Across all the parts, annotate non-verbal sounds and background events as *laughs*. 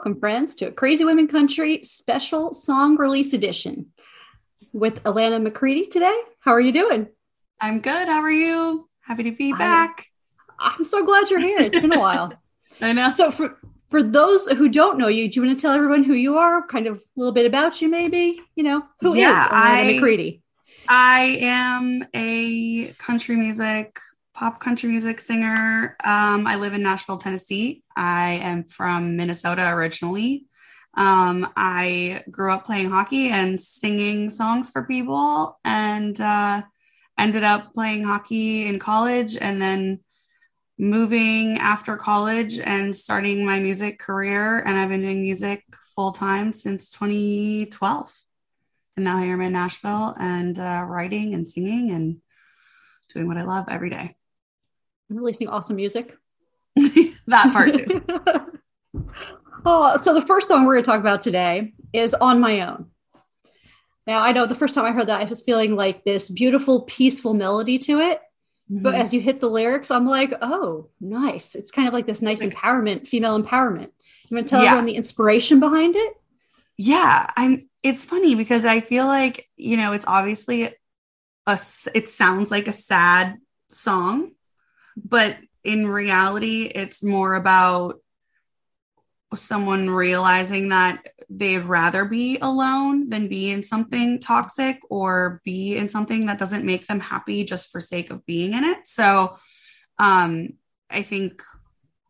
Welcome, friends, to a Crazy Women Country special song release edition with Alana McCready today. How are you doing? I'm good. How are you? Happy to be back. I'm, I'm so glad you're here. It's been a while. *laughs* I know. So, for for those who don't know you, do you want to tell everyone who you are? Kind of a little bit about you, maybe. You know, who yeah, is Alana I, McCready? I am a country music pop country music singer. Um, I live in Nashville, Tennessee. I am from Minnesota originally. Um, I grew up playing hockey and singing songs for people, and uh, ended up playing hockey in college and then moving after college and starting my music career. And I've been doing music full time since 2012. And now I'm in Nashville and uh, writing and singing and doing what I love every day releasing awesome music. *laughs* that part too. *laughs* oh, so the first song we're going to talk about today is On My Own. Now, I know the first time I heard that, I was feeling like this beautiful, peaceful melody to it. Mm-hmm. But as you hit the lyrics, I'm like, oh, nice. It's kind of like this nice empowerment, female empowerment. You want to tell yeah. everyone the inspiration behind it? Yeah, I'm. It's funny because I feel like you know it's obviously a. It sounds like a sad song, but in reality it's more about someone realizing that they'd rather be alone than be in something toxic or be in something that doesn't make them happy just for sake of being in it. So um i think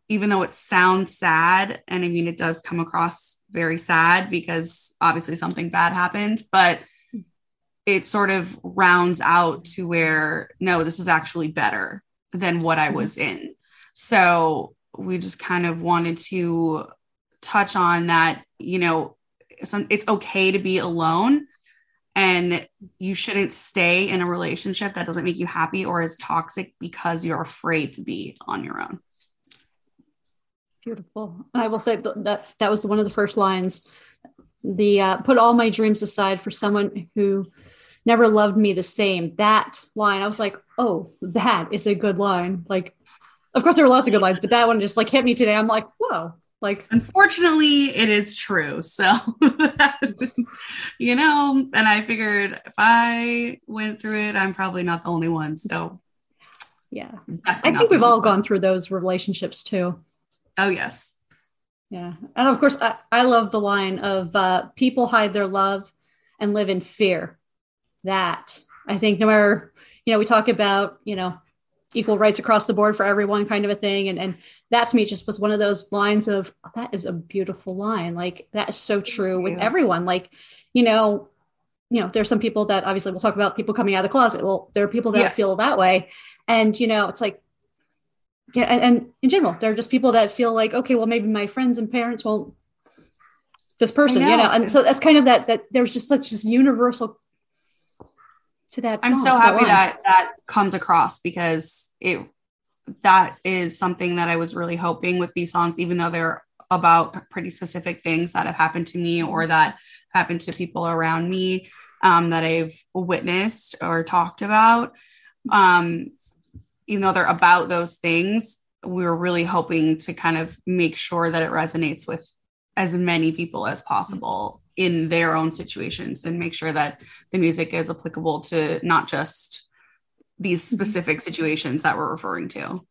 even though it sounds sad and i mean it does come across very sad because obviously something bad happened but it sort of rounds out to where no this is actually better than what I mm-hmm. was in. So we just kind of wanted to touch on that, you know, some, it's okay to be alone and you shouldn't stay in a relationship that doesn't make you happy or is toxic because you're afraid to be on your own. Beautiful. I will say that that was one of the first lines. The uh, put all my dreams aside for someone who never loved me the same. That line, I was like, oh, that is a good line. Like, of course, there were lots of good lines, but that one just like hit me today. I'm like, whoa. Like, unfortunately, it is true. *laughs* So, you know, and I figured if I went through it, I'm probably not the only one. So, yeah, I think we've all gone through those relationships too. Oh, yes. Yeah. And of course, I, I love the line of uh, people hide their love and live in fear that. I think no matter, you know, we talk about, you know, equal rights across the board for everyone kind of a thing. And, and that to me just was one of those lines of oh, that is a beautiful line. Like that is so true with everyone. Like, you know, you know, there's some people that obviously we'll talk about people coming out of the closet. Well, there are people that yeah. feel that way. And, you know, it's like, yeah, and, and in general, there are just people that feel like, okay, well, maybe my friends and parents won't this person, know. you know, and so that's kind of that that there's just such this universal to that. I'm so happy that that comes across because it that is something that I was really hoping with these songs, even though they're about pretty specific things that have happened to me or that happened to people around me um, that I've witnessed or talked about. Um, even though they're about those things, we were really hoping to kind of make sure that it resonates with as many people as possible in their own situations and make sure that the music is applicable to not just these mm-hmm. specific situations that we're referring to.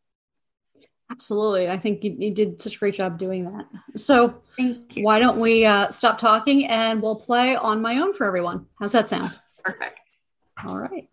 Absolutely. I think you, you did such a great job doing that. So, why don't we uh, stop talking and we'll play on my own for everyone? How's that sound? Perfect. All right.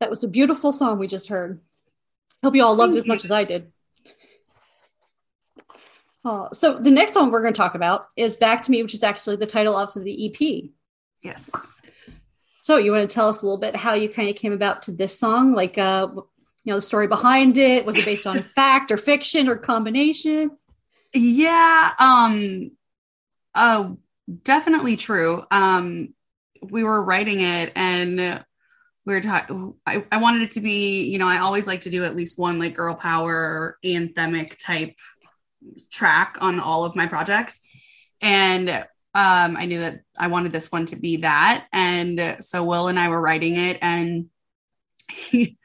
That was a beautiful song we just heard. Hope you all loved Thank as much as I did. Uh, so the next song we're going to talk about is "Back to Me," which is actually the title of the EP. Yes. So you want to tell us a little bit how you kind of came about to this song, like uh, you know, the story behind it. Was it based on *laughs* fact or fiction or combination? Yeah, um uh definitely true. Um we were writing it and we were talking I, I wanted it to be, you know, I always like to do at least one like girl power anthemic type track on all of my projects. And um I knew that I wanted this one to be that. And so Will and I were writing it and *laughs* we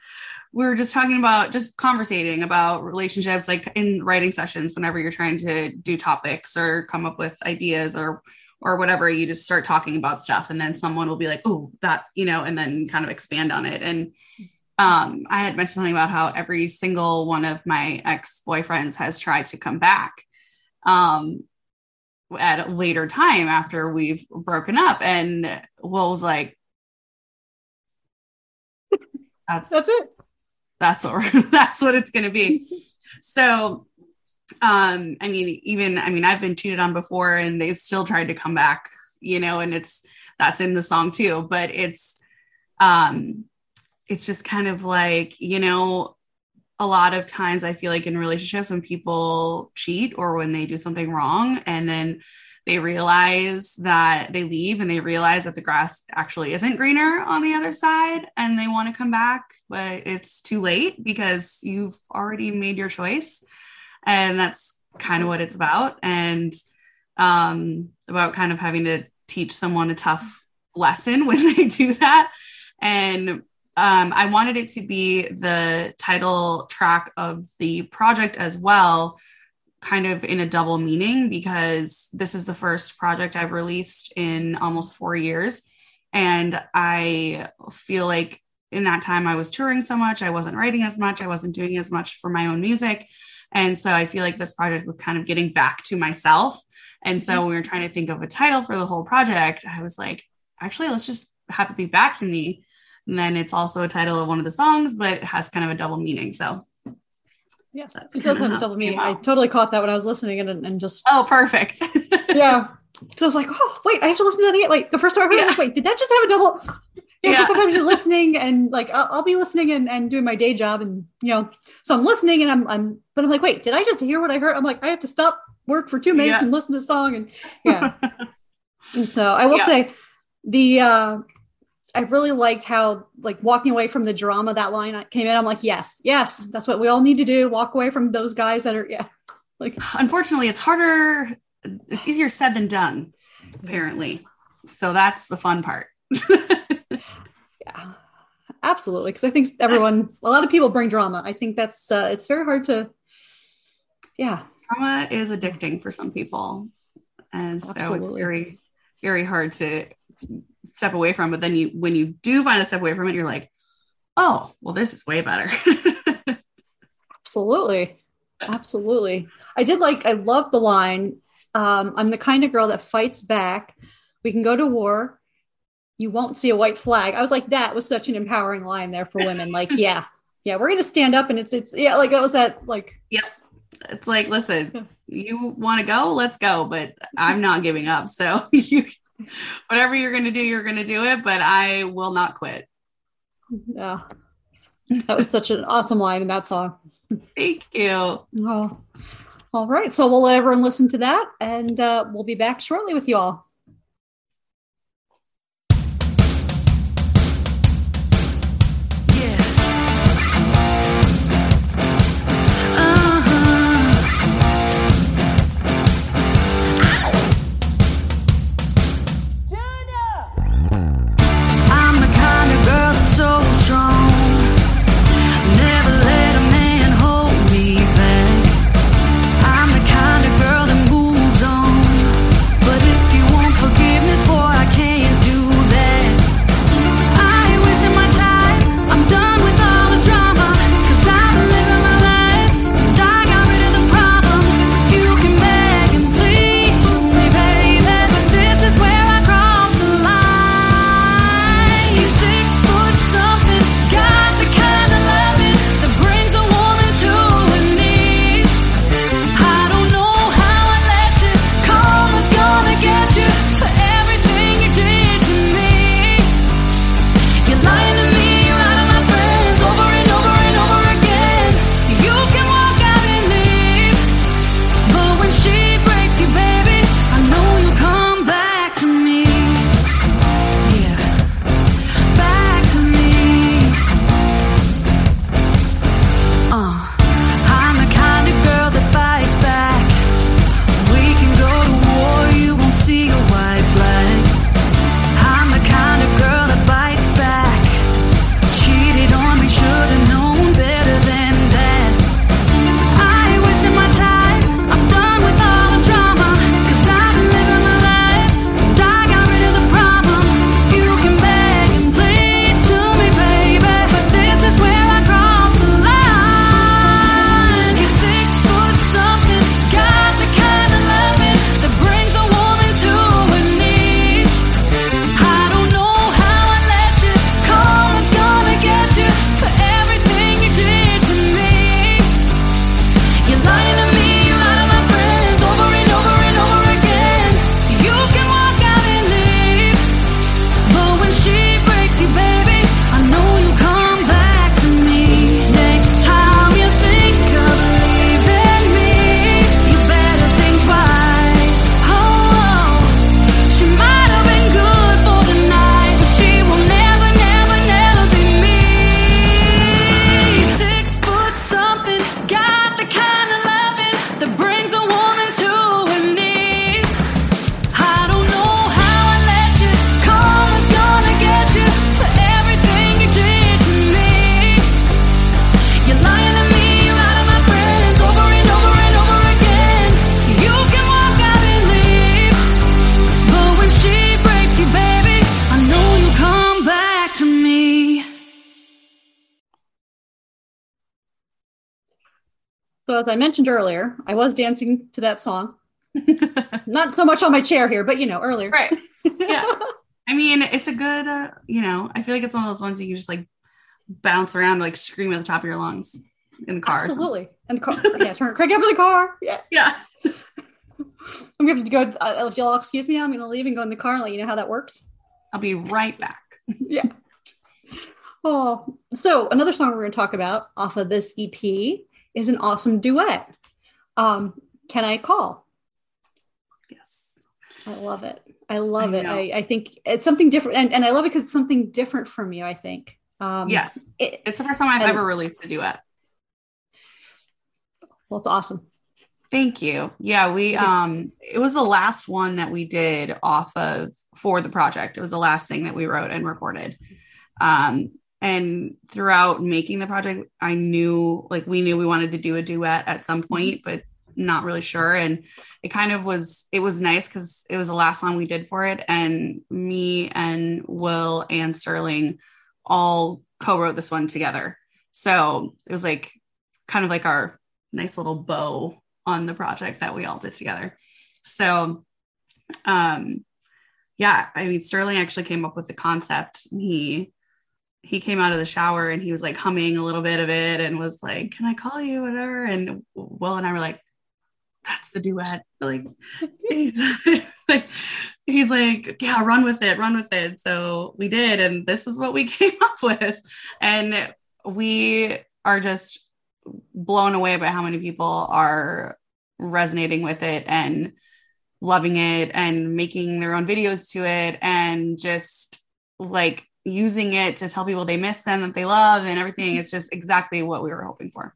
were just talking about just conversating about relationships like in writing sessions whenever you're trying to do topics or come up with ideas or or whatever you just start talking about stuff and then someone will be like oh that you know and then kind of expand on it. And um i had mentioned something about how every single one of my ex-boyfriends has tried to come back um at a later time after we've broken up. And will was like that's *laughs* That's it. that's what we're, *laughs* that's what it's going to be. So um i mean even i mean i've been cheated on before and they've still tried to come back you know and it's that's in the song too but it's um it's just kind of like you know a lot of times i feel like in relationships when people cheat or when they do something wrong and then they realize that they leave and they realize that the grass actually isn't greener on the other side and they want to come back, but it's too late because you've already made your choice. And that's kind of what it's about. And um, about kind of having to teach someone a tough lesson *laughs* when they do that. And um, I wanted it to be the title track of the project as well, kind of in a double meaning, because this is the first project I've released in almost four years. And I feel like in that time I was touring so much, I wasn't writing as much, I wasn't doing as much for my own music. And so I feel like this project was kind of getting back to myself. And so mm-hmm. when we were trying to think of a title for the whole project, I was like, actually, let's just have it be back to me. And then it's also a title of one of the songs, but it has kind of a double meaning. So Yes, That's it does have a double meaning. I totally caught that when I was listening and, and just oh, perfect. yeah. *laughs* So I was like, oh wait, I have to listen to that again. Like the first time I heard it, I was like, wait, did that just have a double? Yeah, sometimes you're listening and like I'll, I'll be listening and, and doing my day job and you know, so I'm listening and I'm I'm but I'm like, wait, did I just hear what I heard? I'm like, I have to stop work for two minutes Yeah. and listen to the song and yeah. *laughs* and so I will Yeah. say the uh I really liked how like walking away from the drama that line came in. I'm like, yes, yes, that's what we all need to do. Walk away from those guys that are yeah. *laughs* Like Unfortunately, it's harder, it's easier said than done, apparently. So that's the fun part. *laughs* Absolutely. Because I think everyone, a lot of people bring drama. I think that's uh, it's very hard to. Yeah, Drama is addicting for some people. And so it's very, very hard to step away from. But then you, when you do find a step away from it, you're like, oh, well, this is way better. *laughs* absolutely, absolutely. I did like. I love the line. Um, I'm the kind of girl that fights back. We can go to war. You won't see a white flag. I was like, that was such an empowering line there for women. Like, *laughs* yeah, yeah, we're gonna stand up, and it's it's yeah, like that was that like Yep. it's like, listen, you want to go, let's go, but I'm not giving up. So *laughs* you, whatever you're going to do, you're going to do it, but I will not quit. yeah. That was such an awesome line in that song. Thank you. Oh, all right. So we'll let everyone listen to that, and uh, we'll be back shortly with you all. So as I mentioned earlier, I was dancing to that song. *laughs* Not so much on my chair here, but you know, earlier. right. Yeah. *laughs* I mean, it's a good, uh, you know, I feel like it's one of those ones you can just like bounce around, like scream at the top of your lungs in the car. Absolutely. And the car, yeah, turn crank up in the car. Yeah. *laughs* Yeah. I'm going to go. Uh, if y'all excuse me, I'm going to leave and go in the car and let you know how that works. I'll be right back. yeah. Oh, so another song we're going to talk about off of this EP is an awesome duet. Um, Can I Call? Yes. I love it. I love I it. I, I think it's something different. And, and I love it because it's something different from you, I think. Um, Yes. It, It's the first time I've And- ever released a duet. well, it's awesome. Thank you. Yeah, we um it was the last one that we did off of for the project. It was the last thing that we wrote and recorded. Um and throughout making the project, I knew like we knew we wanted to do a duet at some point, but not really sure. And it kind of was it was nice because it was the last song we did for it. And me and Will and Sterling all co-wrote this one together. So it was like kind of like our nice little bow on the project that we all did together. So, um, yeah, I mean, Sterling actually came up with the concept. He he came out of the shower and he was like humming a little bit of it and was like, "Can I call you?" Whatever. And Will and I were like, "That's the duet." Like, *laughs* he's *laughs* like, he's like, "Yeah, run with it, run with it." So we did, and this is what we *laughs* came up with, and we are just blown away by how many people are resonating with it and loving it and making their own videos to it and just like using it to tell people they miss them that they love and everything mm-hmm. it's just exactly what we were hoping for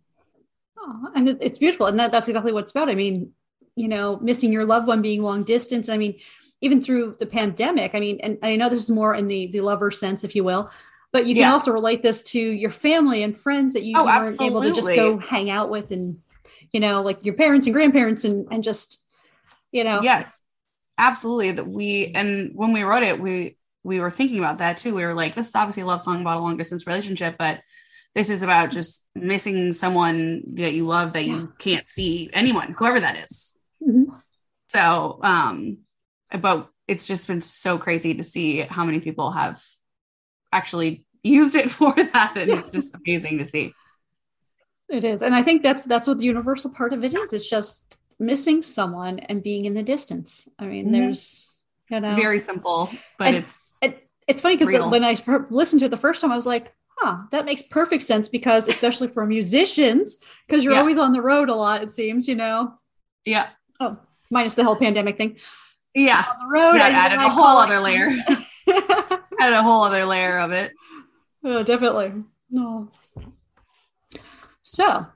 Oh, and it's beautiful. And that, that's exactly what it's about. I mean, you know, missing your loved one being long distance. I mean, even through the pandemic, I mean, and I know this is more in the, the lover sense, if you will, but you can Yeah. also relate this to your family and friends that you Oh, weren't able to just go hang out with and, you know, like your parents and grandparents and, and just, you know, yes absolutely that we and when we wrote it we we were thinking about that too we were like this is obviously a love song about a long distance relationship but this is about just missing someone that you love that Yeah. you can't see anyone whoever that is Mhm. so um but it's just been so crazy to see how many people have actually used it *laughs* for that and it's just amazing to see It is. And I think that's that's what the universal part of it is. It's just missing someone and being in the distance. I mean, Mhm. there's you know it's very simple but And- it's it, it's funny because when I listened to it the first time, I was like, huh, that makes perfect sense because especially for musicians, because you're Yeah. always on the road a lot, it seems, you know. yeah Oh, minus the whole pandemic thing. yeah On the road, and added I a whole other layer *laughs* added a whole other layer of it Oh, definitely. No. So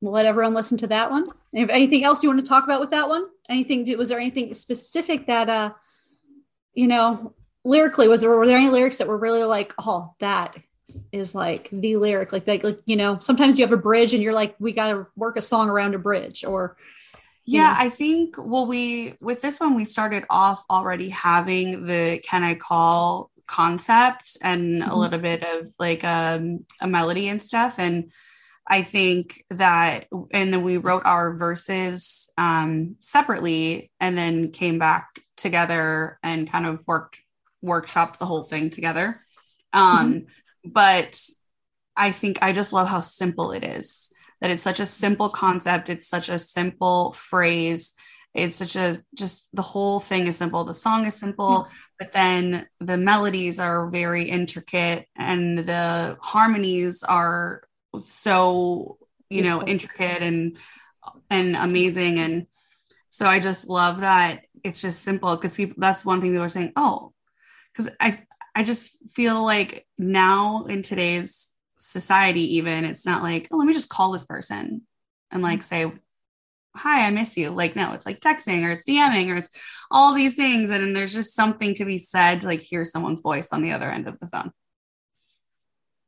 we'll let everyone listen to that one. Anything else you want to talk about with that one? Anything was there anything specific that uh you know lyrically was there were there any lyrics that were really like, oh, that is like the lyric, like like, like you know, sometimes you have a bridge and you're like, we gotta work a song around a bridge or Yeah, Yeah. I think well we with this one we started off already having the can I call concept and a Mhm. little bit of like um, a melody and stuff and I think that and then we wrote our verses um separately and then came back together and kind of worked workshopped the whole thing together. Um but I think I just love how simple it is that it's such a simple concept. It's such a simple phrase. It's such a just the whole thing is simple. The song is simple but then the melodies are very intricate and the harmonies are so you know intricate and and amazing. And so i just love that it's just simple because people that's one thing people are saying oh because i i just feel like now in today's society even it's not like oh let me just call this person and like mm-hmm. say hi i miss you. Like no it's like texting or it's dming or it's all these things. And then there's just something to be said to like hear someone's voice on the other end of the phone.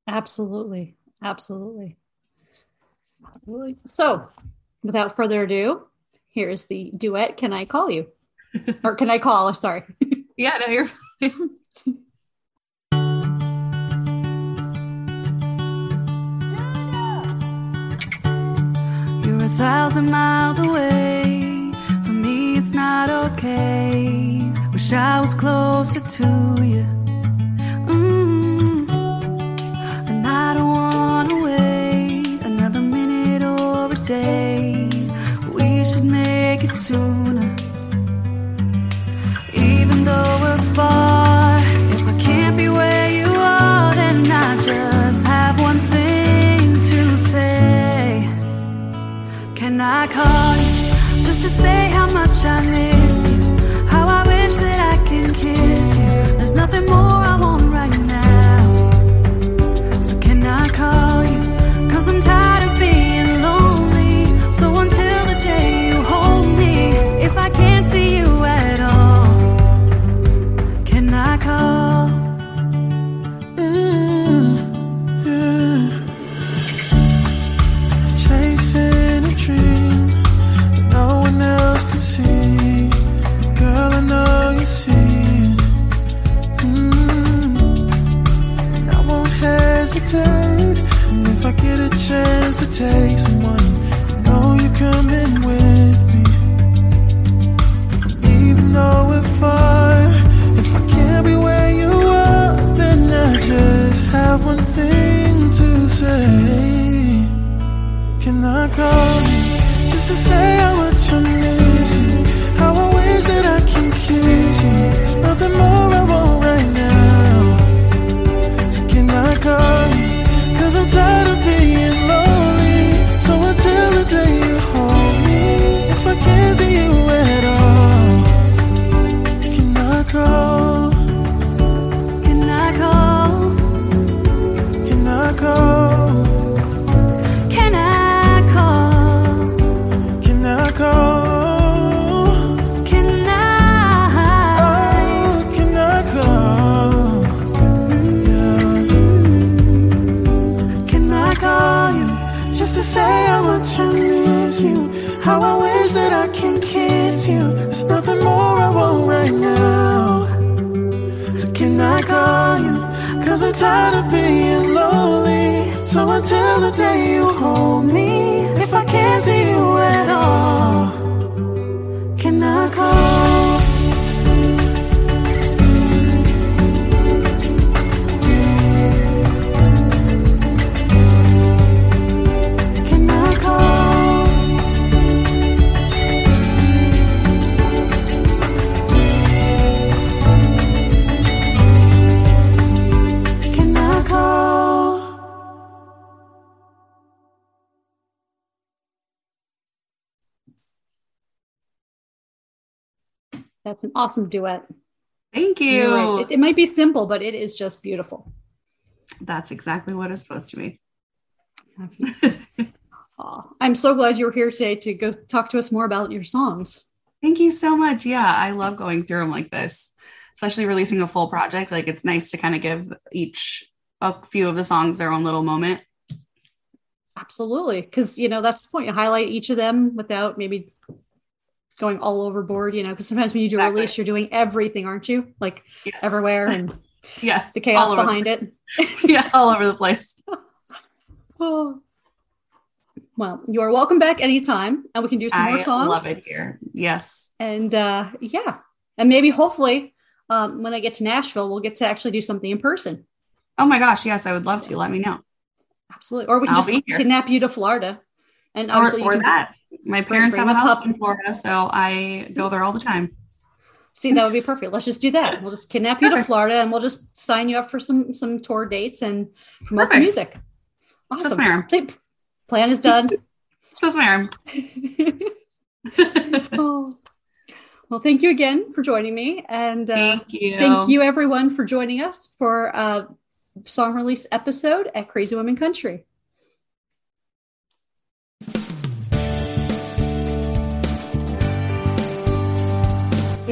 Absolutely. Absolutely. Absolutely. So, without further ado, here is the duet Can I Call You? *laughs* or Can I Call? Sorry. *laughs* yeah no you're fine. You're a thousand miles away. For me, it's not okay. Wish I was closer to you. Sooner. Even though we're far, if I can't be where you are, then I just have one thing to say. Can I call you just to say how much I miss you? How I wish that I can kiss you. There's nothing more I want right now. So can I call you? Cause I'm tired of being That's an awesome duet. Thank you. right. It, it might be simple, but it is just beautiful. That's exactly what it's supposed to be. *laughs* Aw, I'm so glad you were here today to go talk to us more about your songs. Thank you so much. Yeah, I love going through them like this, especially releasing a full project. Like it's nice to kind of give each a few of the songs their own little moment. Absolutely. Because, you know, that's the point. You highlight each of them without maybe going all overboard, you know, because sometimes when you do a release, you're doing everything, aren't you? Like Yes. everywhere and *laughs* yeah, the chaos behind it. *laughs* Yeah, all over the place. Oh. *laughs* Well, you are welcome back anytime and we can do some more I songs. love it here. Yes. And uh, yeah. And maybe hopefully um, when I get to Nashville, we'll get to actually do something in person. Oh my gosh. Yes, I would love to. Let me know. Absolutely. Or we can I'll just kidnap you to Florida. And Or, obviously or that. My parents have a house pup. in Florida, so I go there all the time. See, that would be perfect. Let's just do that. *laughs* We'll just kidnap you to Florida and we'll just sign you up for some some tour dates and promote the Perfect. music. Yes, Awesome. See, plan is done. *laughs* Yes, ma'am. *laughs* oh. Well, thank you again for joining me. And uh, Thank you. thank you, everyone, for joining us for a song release episode at Crazy Women Country.